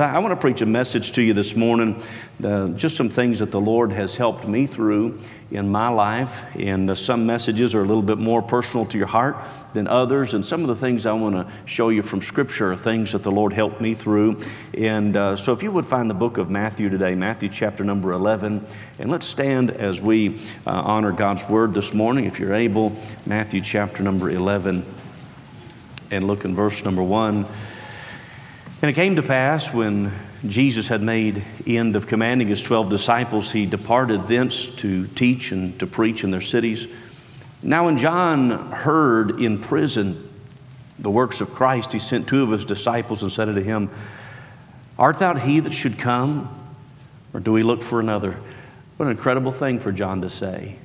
I want to preach a message to you this morning, uh, just some things that the Lord has helped me through in my life. And uh, some messages are a little bit more personal to your heart than others. And some of the things I want to show you from Scripture are things that the Lord helped me through. And uh, so if you would find the book of Matthew today, Matthew chapter number 11, and let's stand as we uh, honor God's word this morning, if you're able. Matthew chapter number 11, and look in verse number 1. And it came to pass when Jesus had made end of commanding his 12 disciples, he departed thence to teach and to preach in their cities. Now, when John heard in prison the works of Christ, he sent two of his disciples and said unto him, Art thou he that should come, or do we look for another? What an incredible thing for John to say.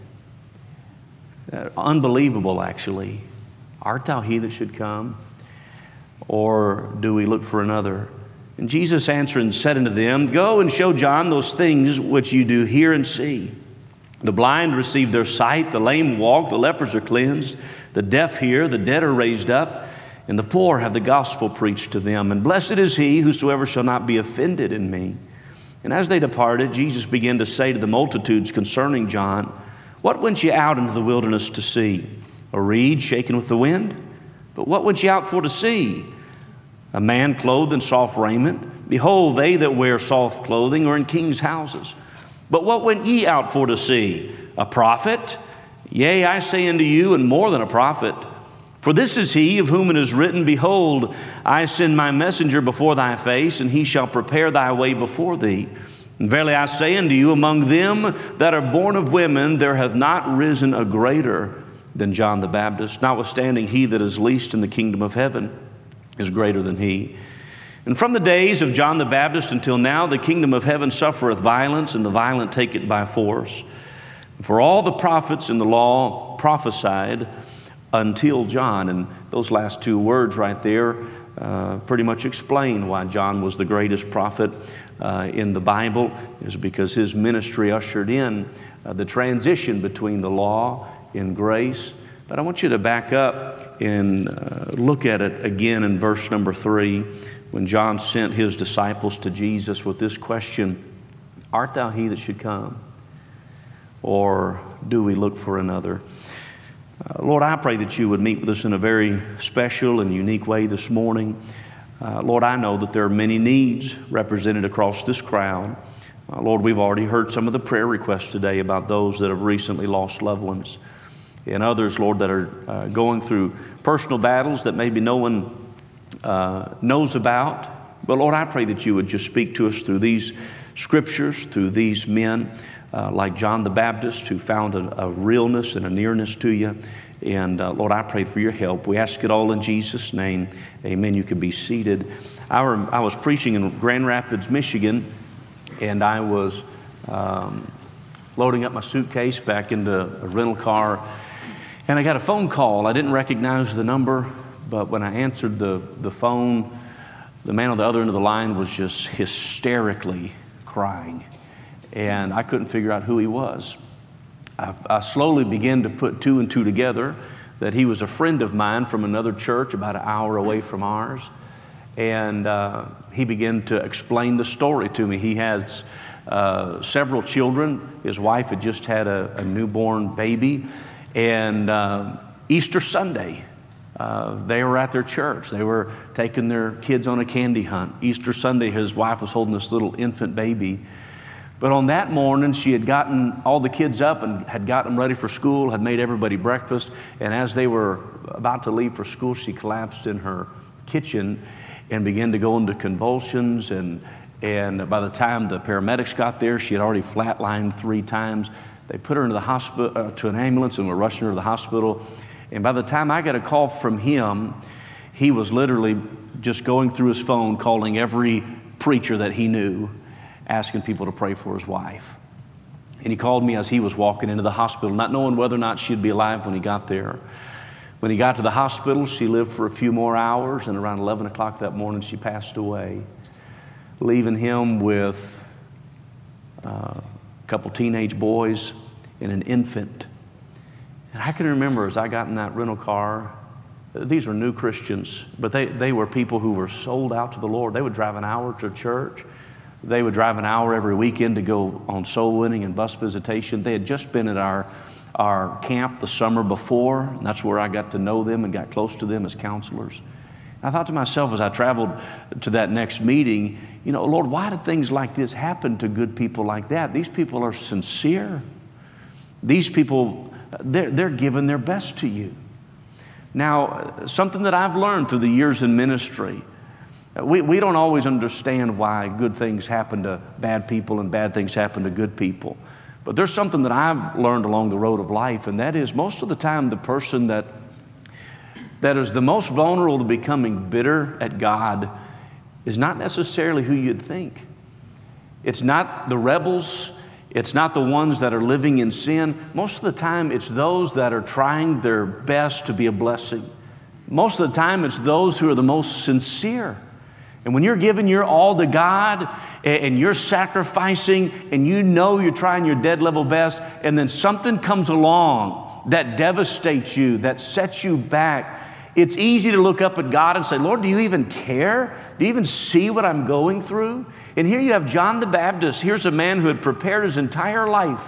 Uh, unbelievable, actually. Art thou he that should come? Or do we look for another? And Jesus answered and said unto them, Go and show John those things which you do hear and see. The blind receive their sight, the lame walk, the lepers are cleansed, the deaf hear, the dead are raised up, and the poor have the gospel preached to them. And blessed is he whosoever shall not be offended in me. And as they departed, Jesus began to say to the multitudes concerning John, What went ye out into the wilderness to see? A reed shaken with the wind? But what went ye out for to see? A man clothed in soft raiment? Behold, they that wear soft clothing are in kings' houses. But what went ye out for to see? A prophet? Yea, I say unto you, and more than a prophet. For this is he of whom it is written, Behold, I send my messenger before thy face, and he shall prepare thy way before thee. And verily I say unto you, among them that are born of women, there hath not risen a greater than John the Baptist, notwithstanding he that is least in the kingdom of heaven is greater than he. And from the days of John the Baptist until now, the kingdom of heaven suffereth violence, and the violent take it by force. For all the prophets in the law prophesied until John. And those last two words right there uh, pretty much explain why John was the greatest prophet uh, in the Bible, is because his ministry ushered in uh, the transition between the law and grace but I want you to back up and uh, look at it again in verse number three when John sent his disciples to Jesus with this question Art thou he that should come? Or do we look for another? Uh, Lord, I pray that you would meet with us in a very special and unique way this morning. Uh, Lord, I know that there are many needs represented across this crowd. Uh, Lord, we've already heard some of the prayer requests today about those that have recently lost loved ones and others, Lord, that are uh, going through personal battles that maybe no one uh, knows about. But Lord, I pray that you would just speak to us through these scriptures, through these men uh, like John the Baptist who found a, a, realness and a nearness to you. And uh, Lord, I pray for your help. We ask it all in Jesus' name. Amen. You can be seated. I, was preaching in Grand Rapids, Michigan, and I was um, loading up my suitcase back into a rental car and I got a phone call. I didn't recognize the number, but when I answered the, the phone, the man on the other end of the line was just hysterically crying. And I couldn't figure out who he was. I, I slowly began to put two and two together that he was a friend of mine from another church about an hour away from ours. And uh, he began to explain the story to me. He has uh, several children. His wife had just had a, a newborn baby. And uh, Easter Sunday, uh, they were at their church. They were taking their kids on a candy hunt. Easter Sunday, his wife was holding this little infant baby. But on that morning, she had gotten all the kids up and had gotten them ready for school, had made everybody breakfast. And as they were about to leave for school, she collapsed in her kitchen and began to go into convulsions. And, and by the time the paramedics got there, she had already flatlined three times. They put her into the hospital, uh, to an ambulance and were rushing her to the hospital. And by the time I got a call from him, he was literally just going through his phone, calling every preacher that he knew, asking people to pray for his wife. And he called me as he was walking into the hospital, not knowing whether or not she'd be alive when he got there. When he got to the hospital, she lived for a few more hours, and around 11 o'clock that morning, she passed away, leaving him with uh, couple teenage boys, and an infant. And I can remember as I got in that rental car these were new Christians, but they, they were people who were sold out to the Lord. They would drive an hour to church. They would drive an hour every weekend to go on soul winning and bus visitation. They had just been at our, our camp the summer before. That's where I got to know them and got close to them as counselors. I thought to myself as I traveled to that next meeting, you know, Lord, why do things like this happen to good people like that? These people are sincere. These people, they're, they're giving their best to you. Now, something that I've learned through the years in ministry, we, we don't always understand why good things happen to bad people and bad things happen to good people. But there's something that I've learned along the road of life, and that is most of the time the person that that is the most vulnerable to becoming bitter at God is not necessarily who you'd think. It's not the rebels, it's not the ones that are living in sin. Most of the time, it's those that are trying their best to be a blessing. Most of the time, it's those who are the most sincere. And when you're giving your all to God and you're sacrificing and you know you're trying your dead level best, and then something comes along that devastates you, that sets you back, it's easy to look up at God and say, Lord, do you even care? Do you even see what I'm going through? And here you have John the Baptist. Here's a man who had prepared his entire life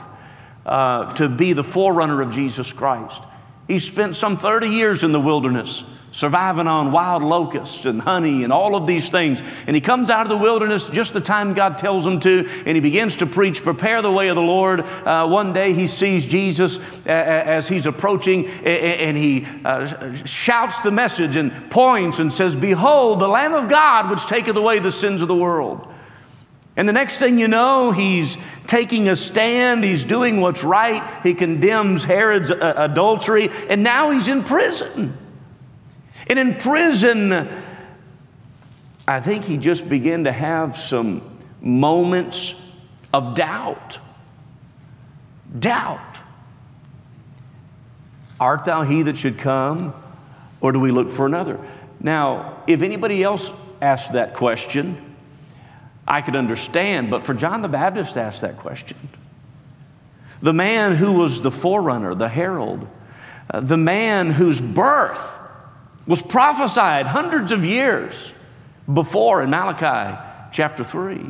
uh, to be the forerunner of Jesus Christ. He spent some 30 years in the wilderness surviving on wild locusts and honey and all of these things. And he comes out of the wilderness just the time God tells him to, and he begins to preach, Prepare the way of the Lord. Uh, one day he sees Jesus as he's approaching, and he uh, shouts the message and points and says, Behold, the Lamb of God which taketh away the sins of the world. And the next thing you know, he's taking a stand, he's doing what's right, he condemns Herod's uh, adultery, and now he's in prison. And in prison, I think he just began to have some moments of doubt. Doubt. Art thou he that should come, or do we look for another? Now, if anybody else asked that question, I could understand, but for John the Baptist to ask that question, the man who was the forerunner, the herald, uh, the man whose birth was prophesied hundreds of years before in Malachi chapter 3.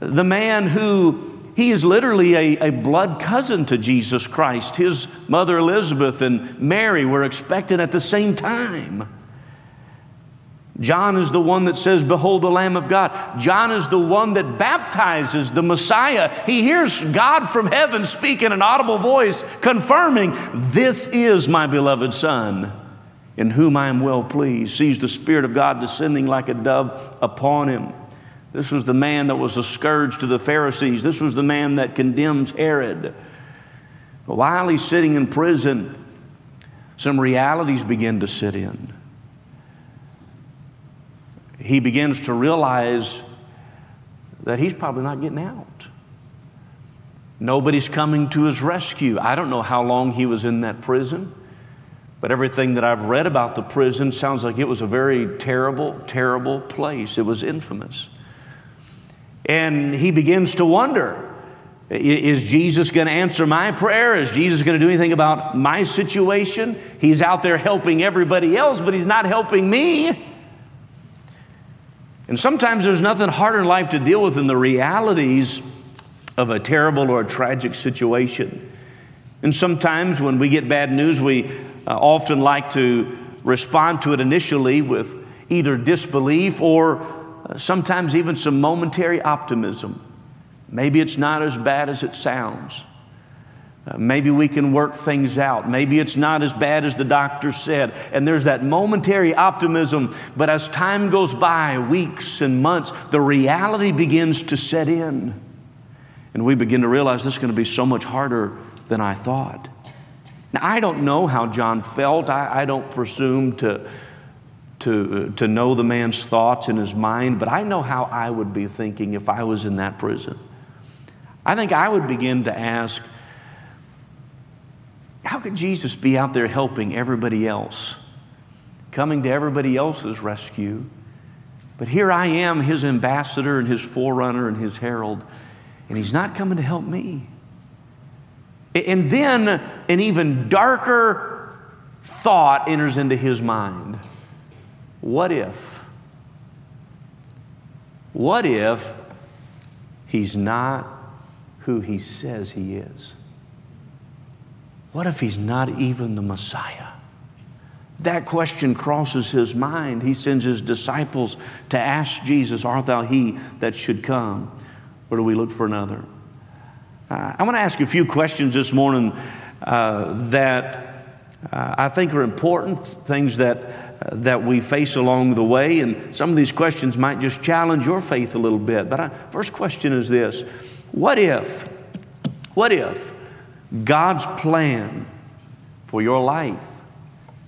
The man who he is literally a, a, blood cousin to Jesus Christ. His mother Elizabeth and Mary were expected at the same time. John is the one that says, Behold the Lamb of God. John is the one that baptizes the Messiah. He hears God from heaven speak in an audible voice, confirming, This is my beloved Son in whom I am well pleased, sees the Spirit of God descending like a dove upon him. This was the man that was a scourge to the Pharisees. This was the man that condemns Herod. But while he's sitting in prison, some realities begin to sit in. He begins to realize that he's probably not getting out. Nobody's coming to his rescue. I don't know how long he was in that prison. But everything that I've read about the prison sounds like it was a very terrible, terrible place. It was infamous. And he begins to wonder is Jesus going to answer my prayer? Is Jesus going to do anything about my situation? He's out there helping everybody else, but he's not helping me. And sometimes there's nothing harder in life to deal with than the realities of a terrible or a tragic situation. And sometimes when we get bad news, we uh, often like to respond to it initially with either disbelief or uh, sometimes even some momentary optimism. Maybe it's not as bad as it sounds. Uh, maybe we can work things out. Maybe it's not as bad as the doctor said. And there's that momentary optimism. But as time goes by, weeks and months, the reality begins to set in. And we begin to realize this is going to be so much harder than I thought. Now, I don't know how John felt. I, I don't presume to, to, to know the man's thoughts in his mind, but I know how I would be thinking if I was in that prison. I think I would begin to ask, how could Jesus be out there helping everybody else, coming to everybody else's rescue? But here I am, his ambassador and his forerunner and his herald, and he's not coming to help me. And then an even darker thought enters into his mind. What if? What if he's not who he says he is? What if he's not even the Messiah? That question crosses his mind. He sends his disciples to ask Jesus, Art thou he that should come? Or do we look for another? Uh, I want to ask you a few questions this morning uh, that uh, I think are important, things that, uh, that we face along the way. And some of these questions might just challenge your faith a little bit. But I, first question is this What if, what if God's plan for your life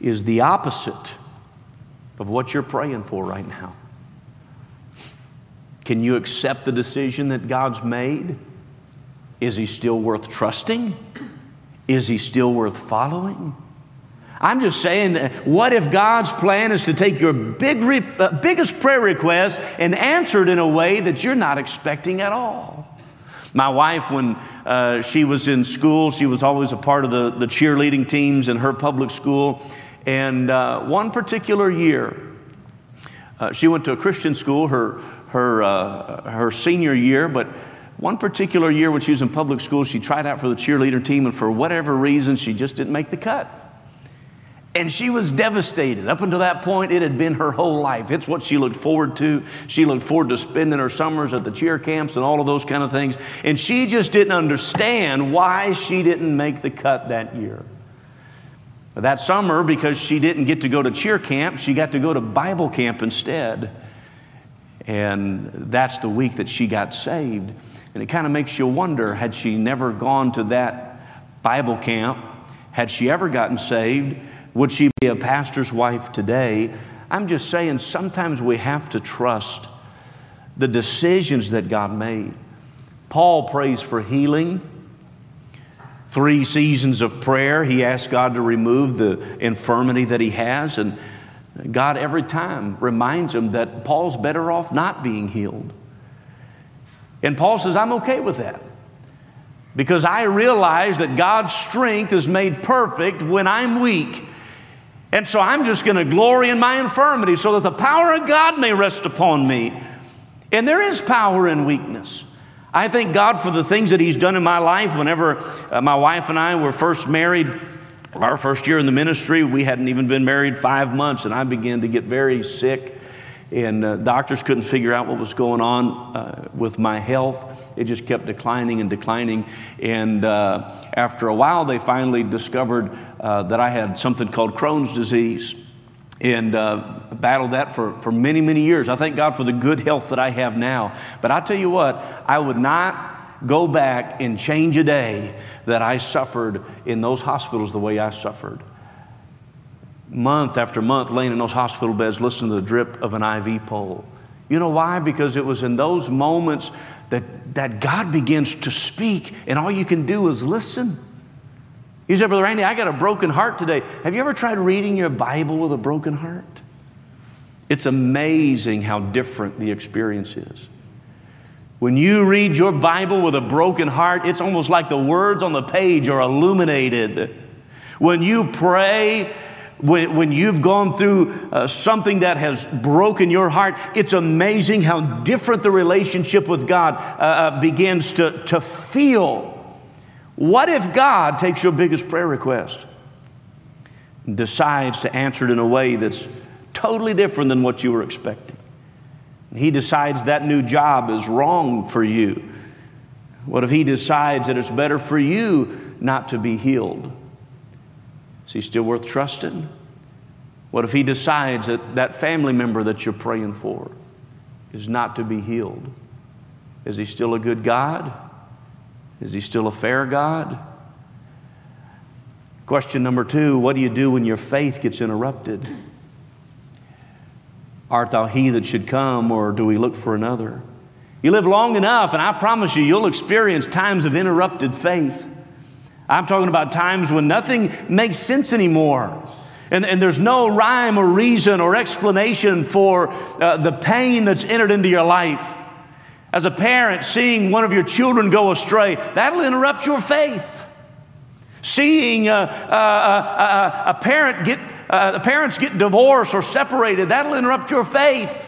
is the opposite of what you're praying for right now. Can you accept the decision that God's made? Is He still worth trusting? Is He still worth following? I'm just saying, what if God's plan is to take your big re- uh, biggest prayer request and answer it in a way that you're not expecting at all? My wife, when uh, she was in school, she was always a part of the, the cheerleading teams in her public school. And uh, one particular year, uh, she went to a Christian school her, her, uh, her senior year, but one particular year when she was in public school, she tried out for the cheerleader team, and for whatever reason, she just didn't make the cut. And she was devastated. Up until that point, it had been her whole life. It's what she looked forward to. She looked forward to spending her summers at the cheer camps and all of those kind of things. And she just didn't understand why she didn't make the cut that year. That summer, because she didn't get to go to cheer camp, she got to go to Bible camp instead. And that's the week that she got saved. And it kind of makes you wonder had she never gone to that Bible camp, had she ever gotten saved, would she be a pastor's wife today? I'm just saying sometimes we have to trust the decisions that God made. Paul prays for healing three seasons of prayer. He asks God to remove the infirmity that he has, and God every time reminds him that Paul's better off not being healed. And Paul says, I'm okay with that because I realize that God's strength is made perfect when I'm weak. And so I'm just going to glory in my infirmity so that the power of God may rest upon me. And there is power in weakness. I thank God for the things that He's done in my life. Whenever uh, my wife and I were first married, our first year in the ministry, we hadn't even been married five months, and I began to get very sick. And uh, doctors couldn't figure out what was going on uh, with my health. It just kept declining and declining. And uh, after a while, they finally discovered uh, that I had something called Crohn's disease and uh, battled that for, for many, many years. I thank God for the good health that I have now. But I tell you what, I would not go back and change a day that I suffered in those hospitals the way I suffered. Month after month, laying in those hospital beds, listening to the drip of an IV pole. You know why? Because it was in those moments that, that God begins to speak, and all you can do is listen. You said, Brother Randy, I got a broken heart today. Have you ever tried reading your Bible with a broken heart? It's amazing how different the experience is. When you read your Bible with a broken heart, it's almost like the words on the page are illuminated. When you pray, when, when you've gone through uh, something that has broken your heart, it's amazing how different the relationship with God uh, uh begins to, to feel what if God takes your biggest prayer request and decides to answer it in a way that's totally different than what you were expecting? He decides that new job is wrong for you. What if he decides that it's better for you not to be healed? Is he still worth trusting? What if he decides that that family member that you're praying for is not to be healed? Is he still a good God? Is he still a fair God? Question number two What do you do when your faith gets interrupted? Art thou he that should come, or do we look for another? You live long enough, and I promise you, you'll experience times of interrupted faith. I'm talking about times when nothing makes sense anymore. And, and there's no rhyme or reason or explanation for uh, the pain that's entered into your life. As a parent, seeing one of your children go astray, that'll interrupt your faith. Seeing a, a, a, a parent get, uh, parents get divorced or separated, that'll interrupt your faith.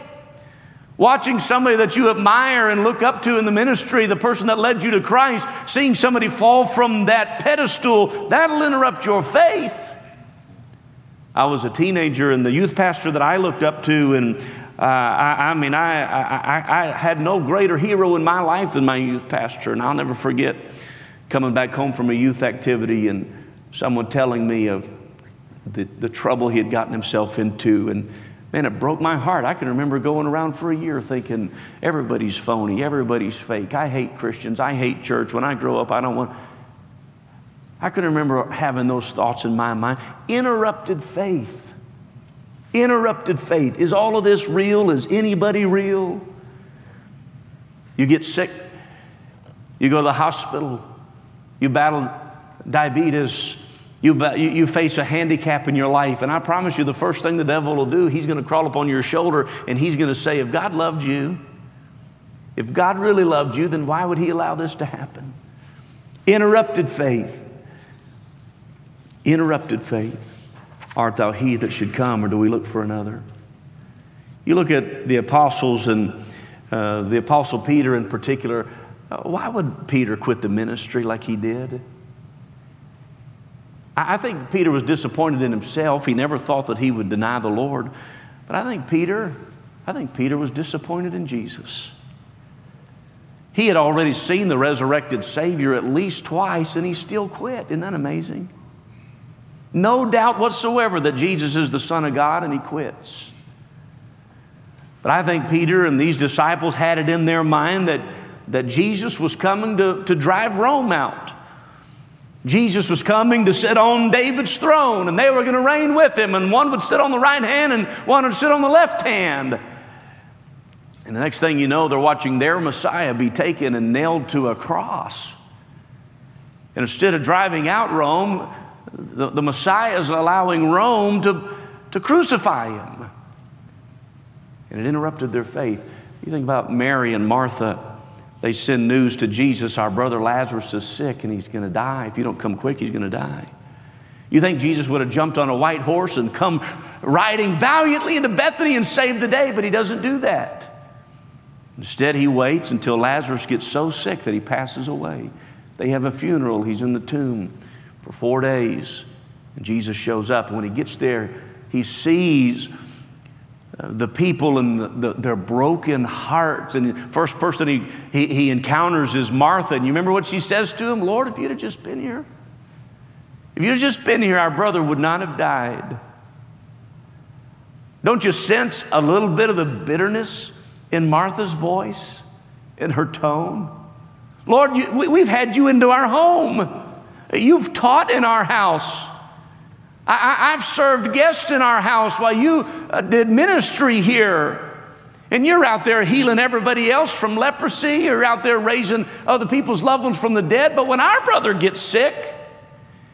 Watching somebody that you admire and look up to in the ministry, the person that led you to Christ, seeing somebody fall from that pedestal, that'll interrupt your faith. I was a teenager, and the youth pastor that I looked up to, and uh, I, I, mean, I, I, I had no greater hero in my life than my youth pastor, and I'll never forget coming back home from a youth activity and someone telling me of the, the trouble he had gotten himself into. And man, it broke my heart. I can remember going around for a year thinking, everybody's phony, everybody's fake. I hate Christians, I hate church. When I grow up, I don't want. I can remember having those thoughts in my mind. Interrupted faith. Interrupted faith. Is all of this real? Is anybody real? You get sick, you go to the hospital, you battle diabetes, you, you, face a handicap in your life. And I promise you, the first thing the devil will do, he's going to crawl up on your shoulder and he's going to say, If God loved you, if God really loved you, then why would he allow this to happen? Interrupted faith. Interrupted faith. Art thou he that should come, or do we look for another? You look at the apostles and uh, the apostle Peter in particular. Uh, why would Peter quit the ministry like he did? I think Peter was disappointed in himself. He never thought that he would deny the Lord. But I think Peter, I think Peter was disappointed in Jesus. He had already seen the resurrected Savior at least twice, and he still quit. Isn't that amazing? No doubt whatsoever that Jesus is the Son of God, and he quits. But I think Peter and these disciples had it in their mind that, that Jesus was coming to, to drive Rome out. Jesus was coming to sit on David's throne, and they were going to reign with him, and one would sit on the right hand and one would sit on the left hand. And the next thing you know, they're watching their Messiah be taken and nailed to a cross. And instead of driving out Rome, the, the Messiah is allowing Rome to, to crucify him. And it interrupted their faith. You think about Mary and Martha they send news to Jesus our brother Lazarus is sick and he's going to die. If you don't come quick, he's going to die. You think Jesus would have jumped on a white horse and come riding valiantly into Bethany and saved the day, but he doesn't do that. Instead, he waits until Lazarus gets so sick that he passes away. They have a funeral, he's in the tomb for four days, and Jesus shows up. And when he gets there, he sees the people and the, the, their broken hearts. And the first person he, he, he encounters is Martha. And you remember what she says to him? Lord, if you'd have just been here, if you'd have just been here, our brother would not have died. Don't you sense a little bit of the bitterness in Martha's voice, in her tone? Lord, you, we, we've had you into our home. You've taught in our house. I, have served guests in our house while you uh, did ministry here. And you're out there healing everybody else from leprosy. You're out there raising other people's loved ones from the dead. But when our brother gets sick,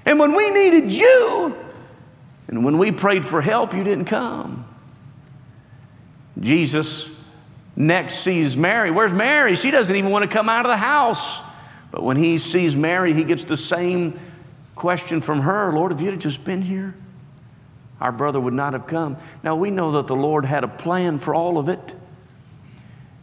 and when we needed you, and when we prayed for help, you didn't come. Jesus next sees Mary. Where's Mary? She doesn't even want to come out of the house. But when he sees Mary, he gets the same question from her Lord, if you'd have just been here, our brother would not have come. Now, we know that the Lord had a plan for all of it.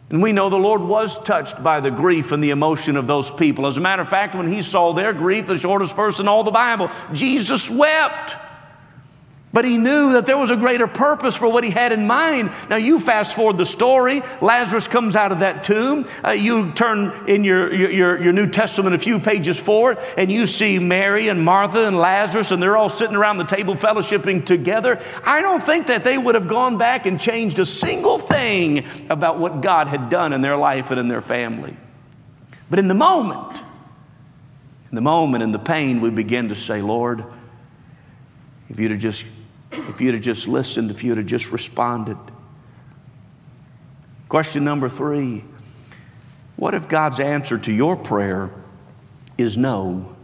And we know the Lord was touched by the grief and the emotion of those people. As a matter of fact, when he saw their grief, the shortest verse in all the Bible, Jesus wept. But he knew that there was a greater purpose for what he had in mind. Now, you fast forward the story. Lazarus comes out of that tomb. Uh, you turn in your, your, your New Testament a few pages forward, and you see Mary and Martha and Lazarus, and they're all sitting around the table fellowshipping together. I don't think that they would have gone back and changed a single thing about what God had done in their life and in their family. But in the moment, in the moment, in the pain, we begin to say, Lord, if you'd have just if you'd have just listened, if you'd have just responded. Question number three What if God's answer to your prayer is no?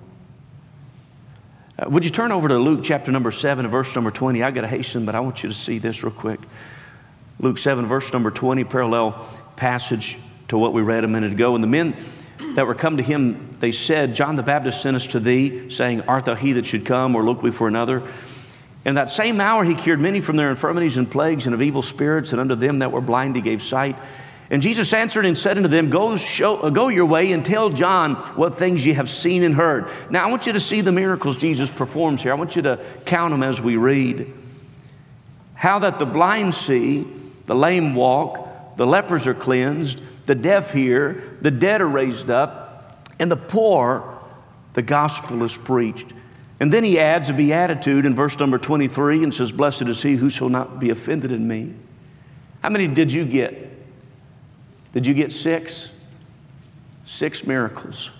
Uh, would you turn over to Luke chapter number 7 verse number 20? I got to hasten, but I want you to see this real quick. Luke 7, verse number 20, parallel passage to what we read a minute ago. And the men that were come to him, they said, John the Baptist sent us to thee, saying, Art thou he that should come, or look we for another? In that same hour he cured many from their infirmities and plagues and of evil spirits, and unto them that were blind he gave sight. And Jesus answered and said unto them, Go, show, uh, go your way and tell John what things ye have seen and heard. Now, I want you to see the miracles Jesus performs here. I want you to count them as we read. How that the blind see, the lame walk, the lepers are cleansed, the deaf hear, the dead are raised up, and the poor, the gospel is preached. And then he adds a beatitude in verse number 23 and says, Blessed is he who shall not be offended in me. How many did you get? Did you get six? Six miracles.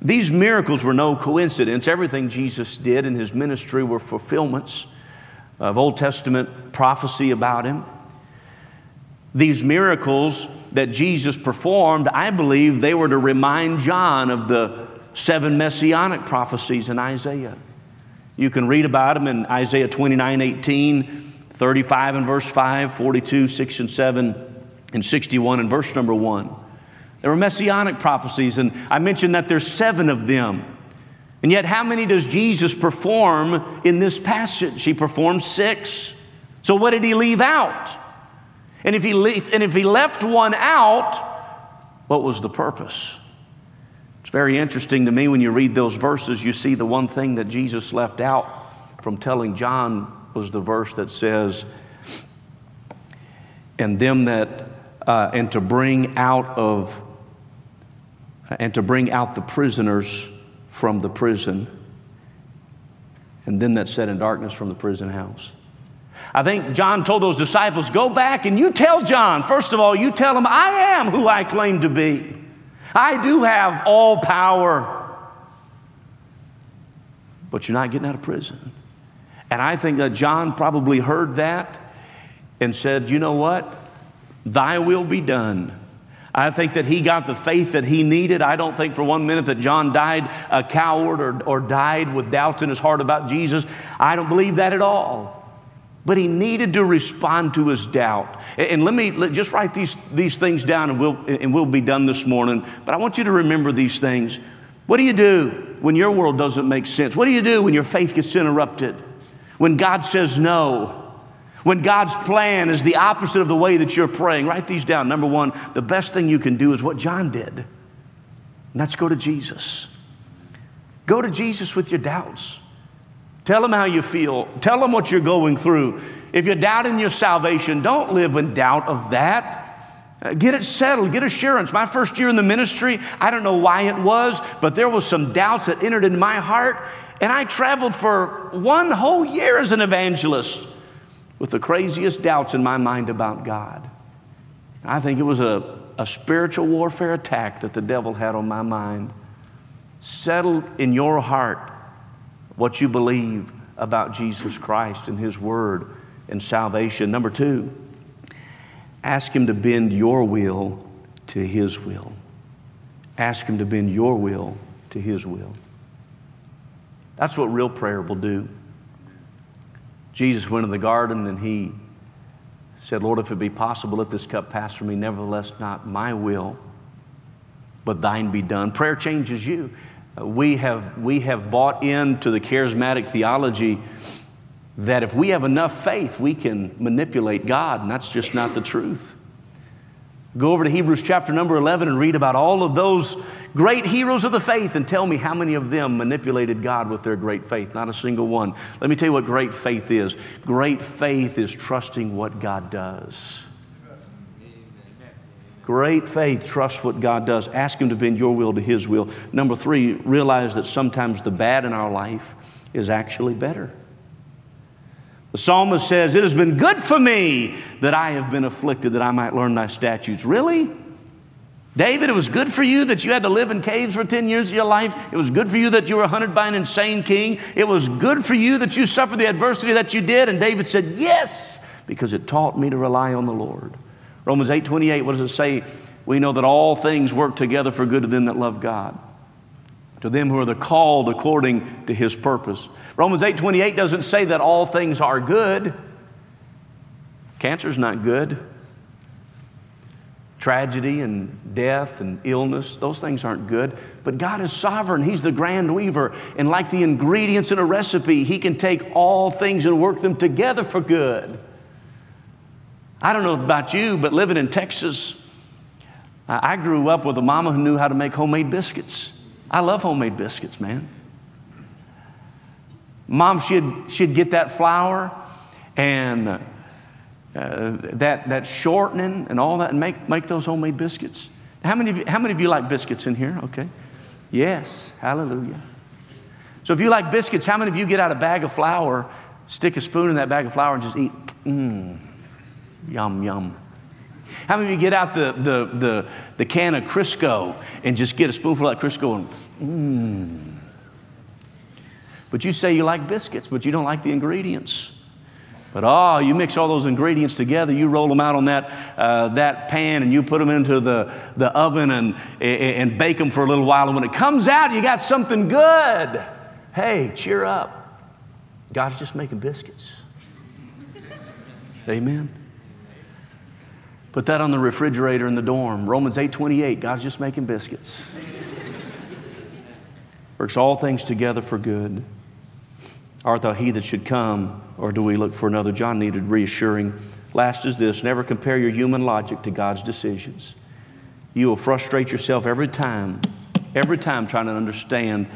These miracles were no coincidence. Everything Jesus did in his ministry were fulfillments of Old Testament prophecy about him. These miracles that Jesus performed, I believe they were to remind John of the seven messianic prophecies in Isaiah. You can read about them in Isaiah 29 18, 35 and verse 5, 42, 6 and 7 and 61 and verse number 1. There were messianic prophecies, and I mentioned that there's seven of them. And yet, how many does Jesus perform in this passage? He performs six. So, what did he leave out? And if he, leave, and if he left one out, what was the purpose? It's very interesting to me when you read those verses, you see the one thing that Jesus left out from telling John was the verse that says, And them that uh, and to bring out of and to bring out the prisoners from the prison and them that sat in darkness from the prison house. I think john told those disciples go back and you tell john. First of all you tell him i am who i claim to be i do have all power but you're not getting out of prison and i think that john probably heard that and said you know what Thy will be done. I think that he got the faith that he needed. I don't think for one minute that John died a coward or, or died with doubts in his heart about Jesus. I don't believe that at all. But he needed to respond to his doubt. And let me let, just write these, these things down and we'll, and we'll be done this morning. But I want you to remember these things. What do you do when your world doesn't make sense? What do you do when your faith gets interrupted? When God says no? When God's plan is the opposite of the way that you're praying, write these down. Number one, the best thing you can do is what John did, and that's go to Jesus. Go to Jesus with your doubts. Tell them how you feel. Tell them what you're going through. If you're doubting your salvation, don't live in doubt of that. Uh, get it settled, get assurance. My first year in the ministry, I don't know why it was, but there was some doubts that entered in my heart, and I traveled for one whole year as an evangelist with the craziest doubts in my mind about God. I think it was a, a spiritual warfare attack that the devil had on my mind. Settle in your heart what you believe about Jesus Christ and His Word and salvation. Number two, ask Him to bend your will to His will. Ask Him to bend your will to His will. That's what real prayer will do. Jesus went in the garden and he said, Lord, if it be possible, let this cup pass from me. Nevertheless, not my will, but thine be done. Prayer changes you. We have, we have bought into the charismatic theology that if we have enough faith, we can manipulate God, and that's just not the truth. Go over to Hebrews chapter number 11 and read about all of those great heroes of the faith and tell me how many of them manipulated God with their great faith. Not a single one. Let me tell you what great faith is great faith is trusting what God does. Great faith trusts what God does. Ask Him to bend your will to His will. Number three, realize that sometimes the bad in our life is actually better. The psalmist says, It has been good for me that I have been afflicted, that I might learn thy statutes. Really? David, it was good for you that you had to live in caves for 10 years of your life. It was good for you that you were hunted by an insane king. It was good for you that you suffered the adversity that you did. And David said, Yes, because it taught me to rely on the Lord. Romans 8 28, what does it say? We know that all things work together for good to them that love God to them who are the called according to his purpose. Romans 8:28 doesn't say that all things are good. Cancer's not good. tragedy and death and illness. Those things aren't good. But God is sovereign. He's the grand weaver. And like the ingredients in a recipe, He can take all things and work them together for good. I don't know about you, but living in Texas, I grew up with a mama who knew how to make homemade biscuits. I love homemade biscuits, man. Mom, she'd, she'd get that flour and uh, that, that shortening and all that and make, make those homemade biscuits. How many, of you, how many of you like biscuits in here? Okay. Yes, hallelujah. So if you like biscuits, how many of you get out a bag of flour, stick a spoon in that bag of flour, and just eat? Mmm, yum, yum. How many of you get out the, the, the, the can of Crisco and just get a spoonful of that Crisco and mmm? But you say you like biscuits, but you don't like the ingredients. But oh, you mix all those ingredients together, you roll them out on that, uh, that pan and you put them into the, the oven and, and bake them for a little while. And when it comes out, you got something good. Hey, cheer up. God's just making biscuits. Amen. Put that on the refrigerator in the dorm. Romans 8:28, God's just making biscuits. Works all things together for good. Art thou he that should come, or do we look for another? John needed reassuring. Last is this never compare your human logic to God's decisions. You will frustrate yourself every time, every time trying to understand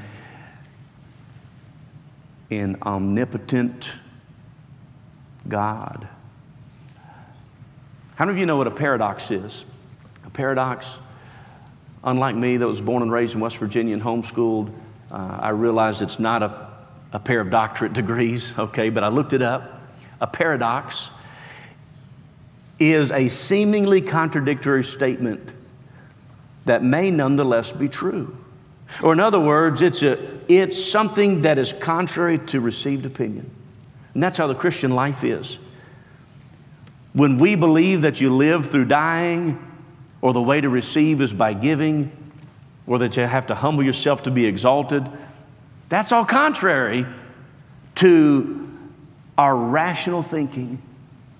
an omnipotent God. How many of you know what a paradox is? A paradox, unlike me that was born and raised in West Virginia and homeschooled, uh, I realized it's not a a pair of doctorate degrees, okay, but I looked it up. A paradox is a seemingly contradictory statement that may nonetheless be true. Or, in other words, it's, a, it's something that is contrary to received opinion. And that's how the Christian life is. When we believe that you live through dying, or the way to receive is by giving, or that you have to humble yourself to be exalted, that's all contrary to our rational thinking.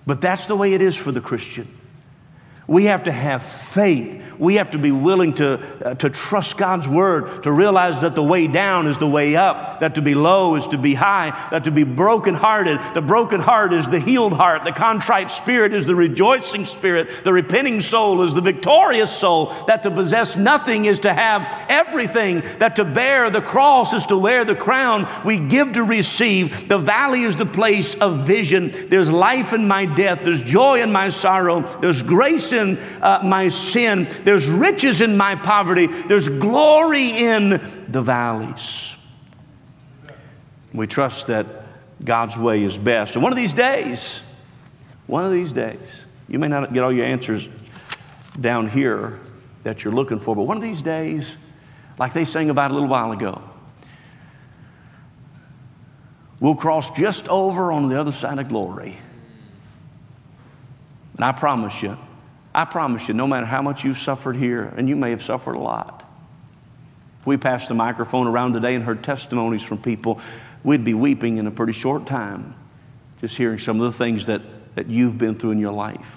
But that's the way it is for the Christian. We have to have faith we have to be willing to, uh, to trust God's word, to realize that the way down is the way up, that to be low is to be high, that to be brokenhearted, the broken heart is the healed heart, the contrite spirit is the rejoicing spirit, the repenting soul is the victorious soul, that to possess nothing is to have everything, that to bear the cross is to wear the crown. We give to receive. The valley is the place of vision. There's life in my death, there's joy in my sorrow, there's grace in uh, my sin. There's riches in my poverty. There's glory in the valleys. We trust that God's way is best. And one of these days, one of these days, you may not get all your answers down here that you're looking for, but one of these days, like they sang about a little while ago, we'll cross just over on the other side of glory. And I promise you, I promise you, no matter how much you've suffered here, and you may have suffered a lot, if we passed the microphone around today and heard testimonies from people, we'd be weeping in a pretty short time just hearing some of the things that, that you've been through in your life.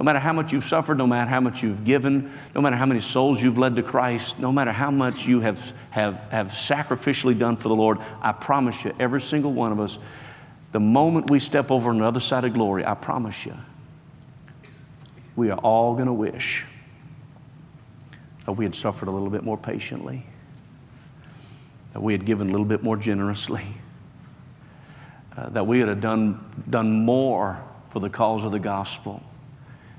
No matter how much you've suffered, no matter how much you've given, no matter how many souls you've led to Christ, no matter how much you have, have, have sacrificially done for the Lord, I promise you, every single one of us, the moment we step over on the other side of glory, I promise you, we are all going to wish that we had suffered a little bit more patiently, that we had given a little bit more generously, uh, that we had done, done more for the cause of the gospel.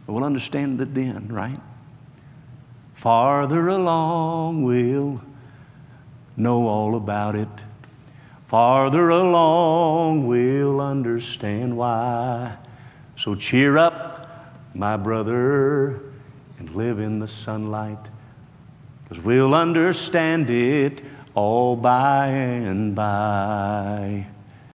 But we'll understand it then, right? Farther along, we'll know all about it. Farther along, we'll understand why. So cheer up my brother, and live in the sunlight, because we'll understand it all by and by.